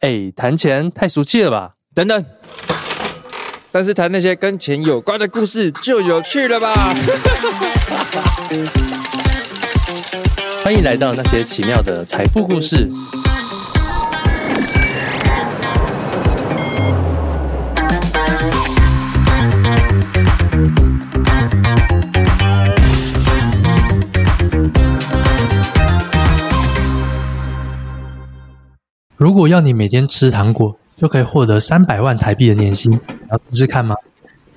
哎，谈钱太俗气了吧？等等，但是谈那些跟钱有关的故事就有趣了吧？欢迎来到那些奇妙的财富故事。如果要你每天吃糖果，就可以获得三百万台币的年薪，你要试试看吗？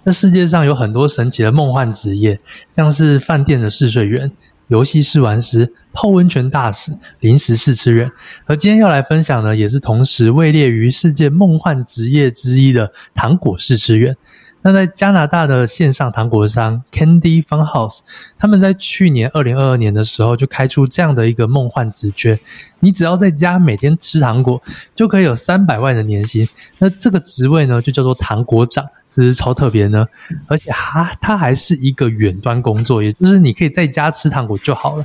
这世界上有很多神奇的梦幻职业，像是饭店的试睡员、游戏试玩师、泡温泉大使、零食试吃员。而今天要来分享的，也是同时位列于世界梦幻职业之一的糖果试吃员。那在加拿大的线上糖果商 Candy Fun House，他们在去年二零二二年的时候就开出这样的一个梦幻职缺，你只要在家每天吃糖果，就可以有三百万的年薪。那这个职位呢，就叫做糖果长，是不是超特别呢？而且哈，它还是一个远端工作，也就是你可以在家吃糖果就好了。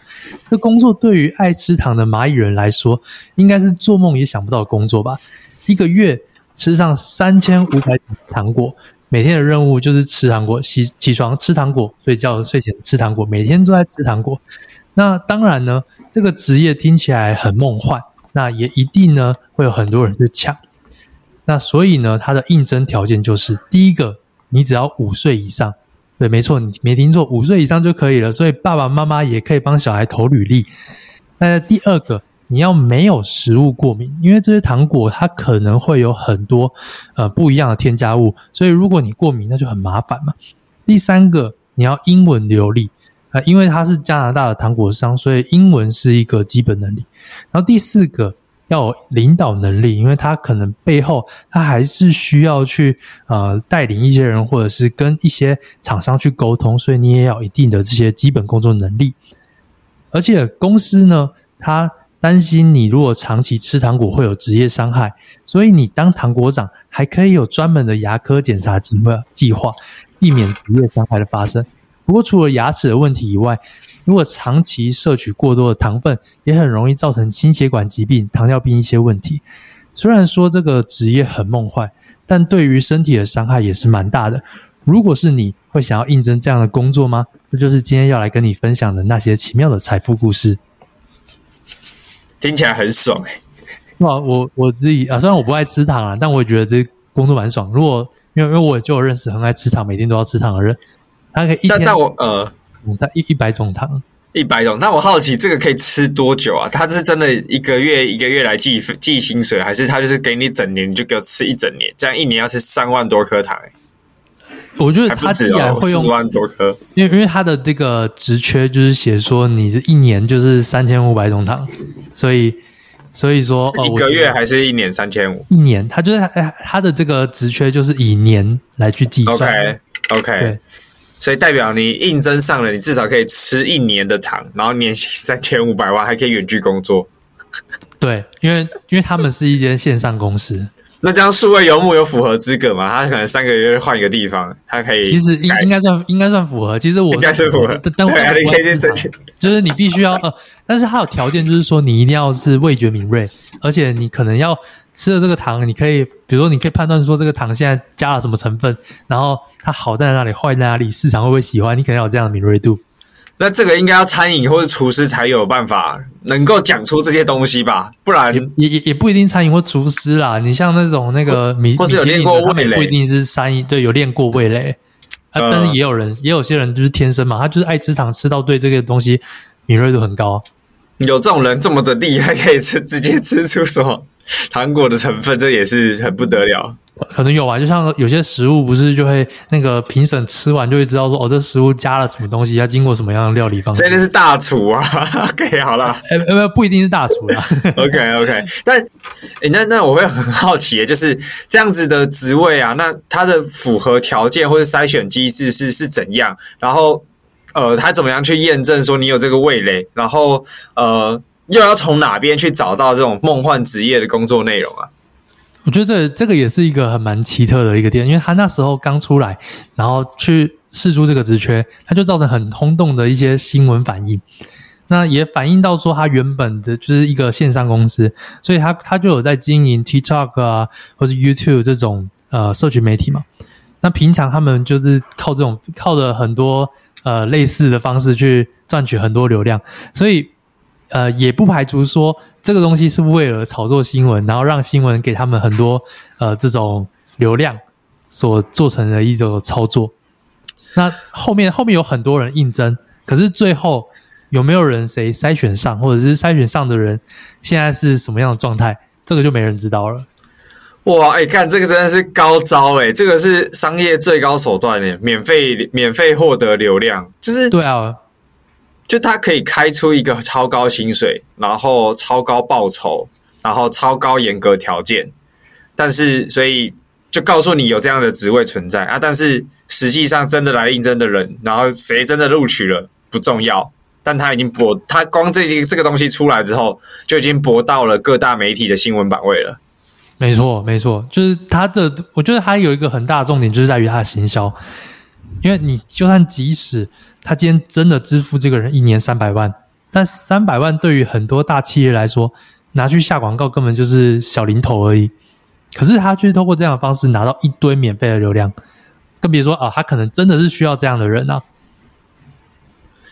这工作对于爱吃糖的蚂蚁人来说，应该是做梦也想不到的工作吧？一个月吃上三千五百糖果。每天的任务就是吃糖果，起起床吃糖果，睡觉睡前吃糖果，每天都在吃糖果。那当然呢，这个职业听起来很梦幻，那也一定呢会有很多人去抢。那所以呢，它的应征条件就是：第一个，你只要五岁以上，对，没错，你没听错，五岁以上就可以了。所以爸爸妈妈也可以帮小孩投履历。那第二个。你要没有食物过敏，因为这些糖果它可能会有很多呃不一样的添加物，所以如果你过敏，那就很麻烦嘛。第三个，你要英文流利啊，呃，因为它是加拿大的糖果商，所以英文是一个基本能力。然后第四个，要有领导能力，因为它可能背后它还是需要去呃带领一些人，或者是跟一些厂商去沟通，所以你也要一定的这些基本工作能力。而且公司呢，它担心你如果长期吃糖果会有职业伤害，所以你当糖果长还可以有专门的牙科检查计划，计划避免职业伤害的发生。不过除了牙齿的问题以外，如果长期摄取过多的糖分，也很容易造成心血管疾病、糖尿病一些问题。虽然说这个职业很梦幻，但对于身体的伤害也是蛮大的。如果是你会想要应征这样的工作吗？这就是今天要来跟你分享的那些奇妙的财富故事。听起来很爽哎、欸！哇，我我自己啊，虽然我不爱吃糖啊，但我也觉得这工作蛮爽。如果因为因为我就有认识很爱吃糖，每天都要吃糖的人，他可以一天，但我呃，他一一百种糖，一百种。那我好奇，这个可以吃多久啊？他是真的一个月一个月来计计薪水，还是他就是给你整年，你就给我吃一整年？这样一年要吃三万多颗糖、欸？我觉得他既然会用四万多颗，因为因为他的这个职缺就是写说，你这一年就是三千五百种糖。所以，所以说，一个月还是一年三千五？一年，他就是他他的这个职缺就是以年来去计算。OK，OK，对，所以代表你应征上了，你至少可以吃一年的糖，然后年薪三千五百万，还可以远距工作。对，因为因为他们是一间线上公司。那这样数位游牧有符合资格吗？他可能三个月换一个地方，他可以。其实应应该算应该算符合。其实我应该是符合，但但我可以先申请。就是你必须要呃，但是它有条件，就是说你一定要是味觉敏锐，而且你可能要吃了这个糖，你可以比如说你可以判断说这个糖现在加了什么成分，然后它好在哪里，坏在哪里，市场会不会喜欢，你可能要有这样的敏锐度。那这个应该要餐饮或者厨师才有办法能够讲出这些东西吧？不然也也也不一定餐饮或厨师啦。你像那种那个米，或是有练过味蕾，不一定是餐饮，对，有练过味蕾啊。但是也有人，也有些人就是天生嘛，他就是爱吃糖，吃到对这个东西敏锐度很高。有这种人这么的厉害，可以吃直接吃出什么 糖果的成分，这也是很不得了。可能有啊，就像有些食物不是就会那个评审吃完就会知道说，哦，这食物加了什么东西，要经过什么样的料理方式。真的是大厨啊！OK，好了，呃 呃，不一定是大厨啦。OK OK，但诶那那我会很好奇，就是这样子的职位啊，那它的符合条件或者筛选机制是是怎样？然后呃，他怎么样去验证说你有这个味蕾？然后呃，又要从哪边去找到这种梦幻职业的工作内容啊？我觉得这这个也是一个很蛮奇特的一个点，因为他那时候刚出来，然后去试出这个职缺，他就造成很轰动的一些新闻反应。那也反映到说，他原本的就是一个线上公司，所以他他就有在经营 TikTok 啊，或是 YouTube 这种呃社群媒体嘛。那平常他们就是靠这种靠着很多呃类似的方式去赚取很多流量，所以。呃，也不排除说这个东西是为了炒作新闻，然后让新闻给他们很多呃这种流量所做成的一种操作。那后面后面有很多人应征，可是最后有没有人谁筛选上，或者是筛选上的人现在是什么样的状态，这个就没人知道了。哇，哎，看这个真的是高招哎，这个是商业最高手段哎，免费免费获得流量，就是对啊。就他可以开出一个超高薪水，然后超高报酬，然后超高严格条件，但是所以就告诉你有这样的职位存在啊，但是实际上真的来应征的人，然后谁真的录取了不重要，但他已经博，他光这些这个东西出来之后，就已经博到了各大媒体的新闻版位了。没错，没错，就是他的，我觉得他有一个很大的重点，就是在于他的行销，因为你就算即使。他今天真的支付这个人一年三百万，但三百万对于很多大企业来说，拿去下广告根本就是小零头而已。可是他却通过这样的方式拿到一堆免费的流量，更别说啊，他可能真的是需要这样的人啊。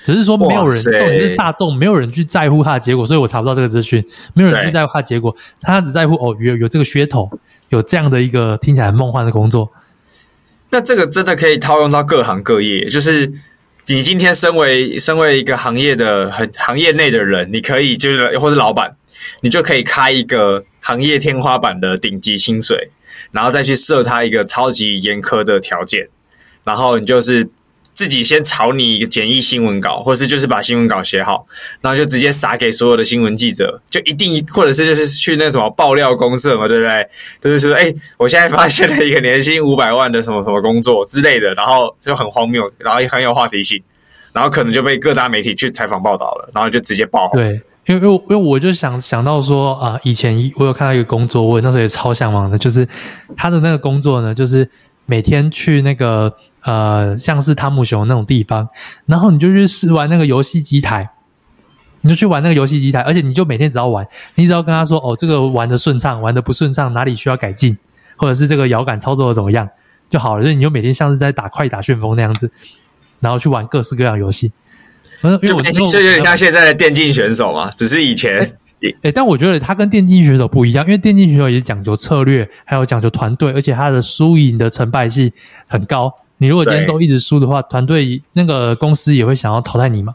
只是说没有人，重点是大众没有人去在乎他的结果，所以我查不到这个资讯。没有人去在乎他的结果，他只在乎哦，有有这个噱头，有这样的一个听起来很梦幻的工作。那这个真的可以套用到各行各业，就是。你今天身为身为一个行业的很行业内的人，你可以就是或是老板，你就可以开一个行业天花板的顶级薪水，然后再去设他一个超级严苛的条件，然后你就是。自己先草拟一个简易新闻稿，或是就是把新闻稿写好，然后就直接撒给所有的新闻记者，就一定或者是就是去那什么爆料公社嘛，对不对？就是说，哎，我现在发现了一个年薪五百万的什么什么工作之类的，然后就很荒谬，然后也很有话题性，然后可能就被各大媒体去采访报道了，然后就直接爆红。对，因为因为因为我就想想到说啊、以前我有看到一个工作，我那时候也超向往的，就是他的那个工作呢，就是每天去那个。呃，像是汤姆熊那种地方，然后你就去试玩那个游戏机台，你就去玩那个游戏机台，而且你就每天只要玩，你只要跟他说哦，这个玩的顺畅，玩的不顺畅，哪里需要改进，或者是这个摇杆操作的怎么样就好了。所以你就每天像是在打快打旋风那样子，然后去玩各式各样游戏。因为我就有点像现在的电竞选手嘛，只是以前。诶，但我觉得他跟电竞选手不一样，因为电竞选手也讲究策略，还有讲究团队，而且他的输赢的成败性很高。你如果今天都一直输的话，团队那个公司也会想要淘汰你嘛？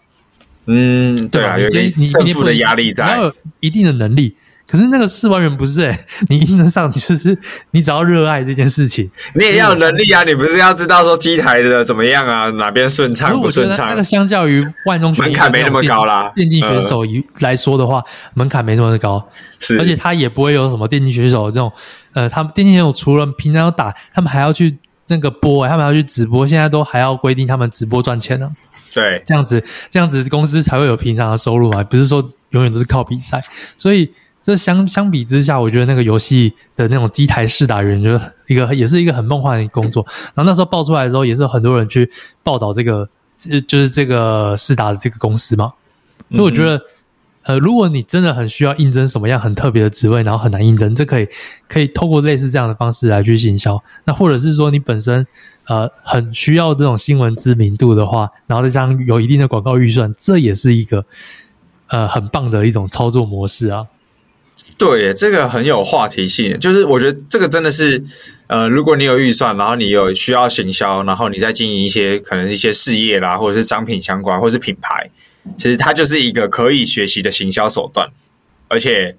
嗯，对啊，有点胜负的压力在，你要有一定的能力。可是那个试完员不是诶、欸、你应得上，你就是你只要热爱这件事情，你也要有能力啊！你不是要知道说机台的怎么样啊，哪边顺畅不顺畅？那个相较于万中选一门槛没那么高啦。电竞选手一来说的话，门槛没那么高，是，而且他也不会有什么电竞选手这种，呃，他们电竞选手除了平常要打，他们还要去。那个播、欸，他们要去直播，现在都还要规定他们直播赚钱呢。对，这样子，这样子公司才会有平常的收入嘛，不是说永远都是靠比赛。所以这相相比之下，我觉得那个游戏的那种机台试打员，就是一个也是一个很梦幻的工作。然后那时候爆出来的时候，也是有很多人去报道这个，就是这个试打的这个公司嘛。所以我觉得。嗯呃，如果你真的很需要应征什么样很特别的职位，然后很难应征，这可以可以透过类似这样的方式来去行销。那或者是说你本身呃很需要这种新闻知名度的话，然后再加上有一定的广告预算，这也是一个呃很棒的一种操作模式啊。对，这个很有话题性。就是我觉得这个真的是呃，如果你有预算，然后你有需要行销，然后你在经营一些可能一些事业啦，或者是商品相关，或者是品牌。其实它就是一个可以学习的行销手段，而且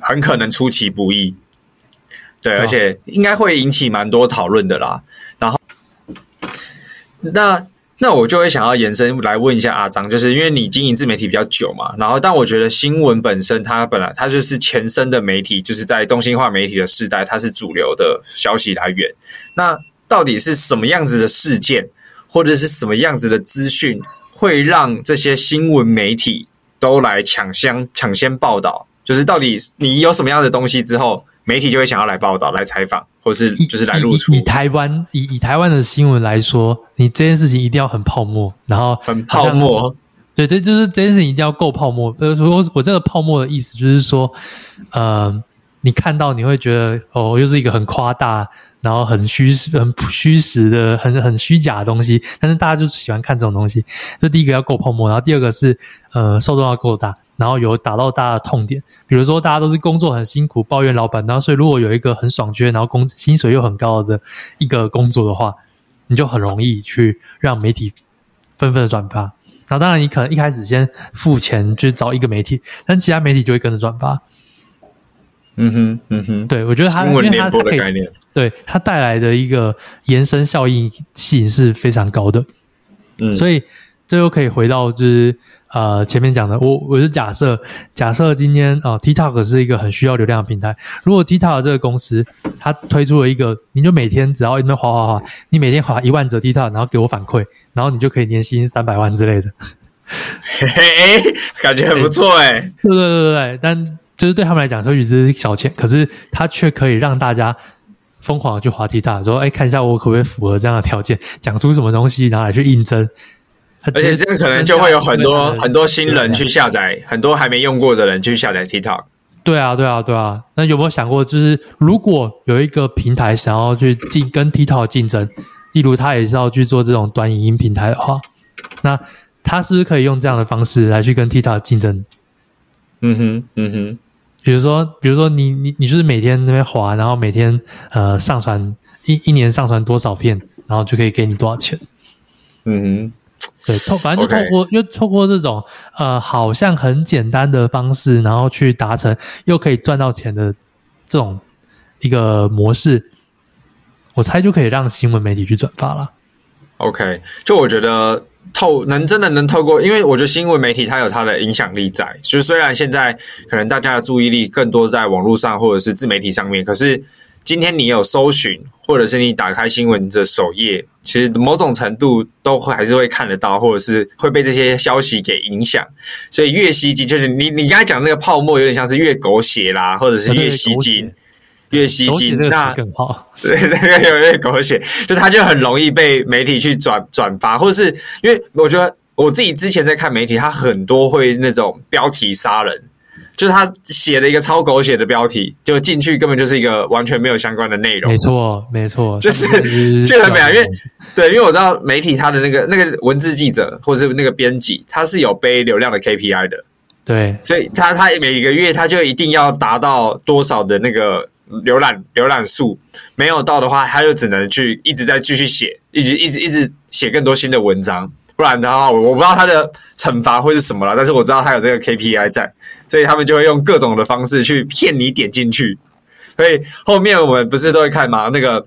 很可能出其不意。对，而且应该会引起蛮多讨论的啦。然后，那那我就会想要延伸来问一下阿张，就是因为你经营自媒体比较久嘛，然后但我觉得新闻本身它本来它就是前身的媒体，就是在中心化媒体的时代，它是主流的消息来源。那到底是什么样子的事件，或者是什么样子的资讯，会让这些新闻媒体都来抢先抢先报道？就是到底你有什么样的东西之后？媒体就会想要来报道、来采访，或是就是来露出。以，以，以台湾以以台湾的新闻来说，你这件事情一定要很泡沫，然后很泡沫。对，这就是这件事情一定要够泡沫。呃，我我这个泡沫的意思就是说，呃，你看到你会觉得哦，又是一个很夸大，然后很虚实、很虚实的、很很虚假的东西。但是大家就喜欢看这种东西。就第一个要够泡沫，然后第二个是呃，受众要够大。然后有打到大家的痛点，比如说大家都是工作很辛苦，抱怨老板，然后所以如果有一个很爽缺，然后工薪水又很高的一个工作的话，你就很容易去让媒体纷纷的转发。然后当然你可能一开始先付钱去找一个媒体，但其他媒体就会跟着转发。嗯哼，嗯哼，对，我觉得它新闻联播的概念，对它带来的一个延伸效应性是非常高的。嗯，所以这又可以回到就是。呃，前面讲的，我我是假设，假设今天啊，呃，TikTok 是一个很需要流量的平台。如果 TikTok 这个公司它推出了一个，你就每天只要滑滑滑，你每天滑一万则 TikTok，然后给我反馈，然后你就可以年薪三百万之类的。嘿嘿，感觉很不错哎。对对对对对，但就是对他们来讲，或许是小钱，可是它却可以让大家疯狂的去滑 TikTok，说，哎，看一下我可不可以符合这样的条件，讲出什么东西，然后来去应征。而且这样可能就会有很多很多新人去下载，很多还没用过的人去下载 TikTok。对啊，对啊，对啊。那有没有想过，就是如果有一个平台想要去竞跟 TikTok 竞争，例如他也是要去做这种短影音平台的话，那他是不是可以用这样的方式来去跟 TikTok 竞争？嗯哼，嗯哼。比如说，比如说你你你就是每天那边滑，然后每天呃上传一一年上传多少片，然后就可以给你多少钱。嗯哼。对，透反正就透过.又透过这种呃，好像很简单的方式，然后去达成又可以赚到钱的这种一个模式，我猜就可以让新闻媒体去转发了。OK，就我觉得透能真的能透过，因为我觉得新闻媒体它有它的影响力在，就是虽然现在可能大家的注意力更多在网络上或者是自媒体上面，可是。今天你有搜寻，或者是你打开新闻的首页，其实某种程度都会还是会看得到，或者是会被这些消息给影响。所以越吸睛，就是你你刚才讲那个泡沫，有点像是越狗血啦，或者是越吸睛，越吸睛，那更好。对，那个有越狗血，就它就很容易被媒体去转转发，或者是因为我觉得我自己之前在看媒体，它很多会那种标题杀人。就是他写了一个超狗血的标题，就进去根本就是一个完全没有相关的内容。没错，没错，就是就很美啊！因为对，因为我知道媒体他的那个那个文字记者或者是那个编辑，他是有背流量的 KPI 的。对，所以他他每个月他就一定要达到多少的那个浏览浏览数，没有到的话，他就只能去一直在继续写，一直一直一直写更多新的文章。不然的话，我不知道他的惩罚会是什么了，但是我知道他有这个 KPI 在。所以他们就会用各种的方式去骗你点进去，所以后面我们不是都会看吗？那个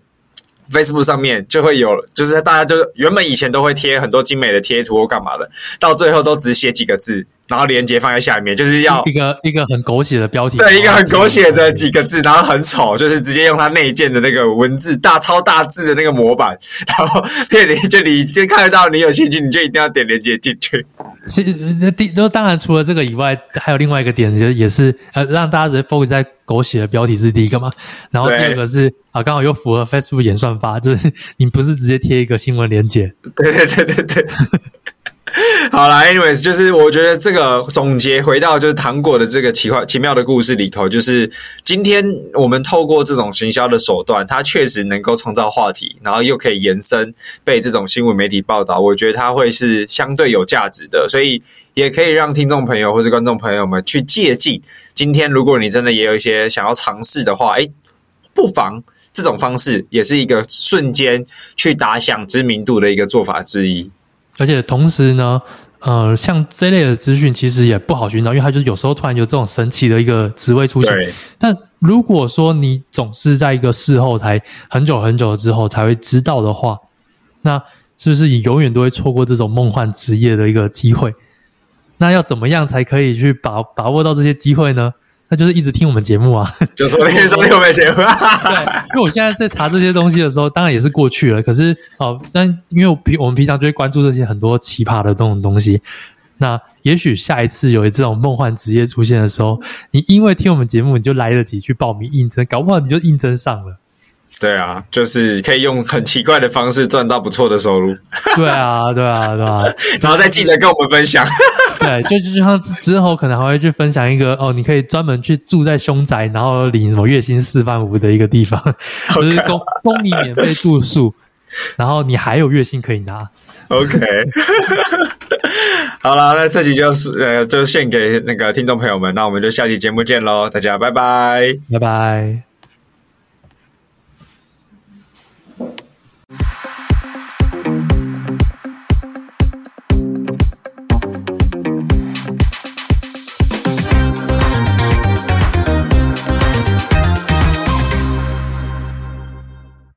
Facebook 上面就会有，就是大家就原本以前都会贴很多精美的贴图或干嘛的，到最后都只写几个字。然后连接放在下面，就是要一个一个很狗血的标题，对，一个很狗血的几个字，然后很丑，就是直接用它内建的那个文字大超大字的那个模板，然后骗你，就你先看得到，你有兴趣，你就一定要点连接进去。其实第就当然除了这个以外，还有另外一个点，就也是呃让大家直接 focus 在狗血的标题是第一个嘛，然后第二个是啊刚好又符合 Facebook 演算法，就是你不是直接贴一个新闻连接，对对对对对。好啦，anyways，就是我觉得这个总结回到就是糖果的这个奇怪奇妙的故事里头，就是今天我们透过这种行销的手段，它确实能够创造话题，然后又可以延伸被这种新闻媒体报道，我觉得它会是相对有价值的，所以也可以让听众朋友或是观众朋友们去借鉴。今天如果你真的也有一些想要尝试的话，诶，不妨这种方式也是一个瞬间去打响知名度的一个做法之一。而且同时呢，呃，像这类的资讯其实也不好寻找，因为它就是有时候突然有这种神奇的一个职位出现。但如果说你总是在一个事后才很久很久之后才会知道的话，那是不是你永远都会错过这种梦幻职业的一个机会？那要怎么样才可以去把把握到这些机会呢？那就是一直听我们节目啊，就说那天说听我们节目。对，因为我现在在查这些东西的时候，当然也是过去了。可是，哦，但因为我平我们平常就会关注这些很多奇葩的这种东西。那也许下一次有这种梦幻职业出现的时候，你因为听我们节目，你就来得及去报名应征，搞不好你就应征上了。对啊，就是可以用很奇怪的方式赚到不错的收入。对啊，对啊，对啊，然后再记得跟我们分享。对，就就像之后可能还会去分享一个哦，你可以专门去住在凶宅，然后领什么月薪四万五的一个地方.就是供供你免费住宿，然后你还有月薪可以拿。OK，好了，那这集就是呃，就献给那个听众朋友们，那我们就下期节目见喽，大家拜拜，拜拜。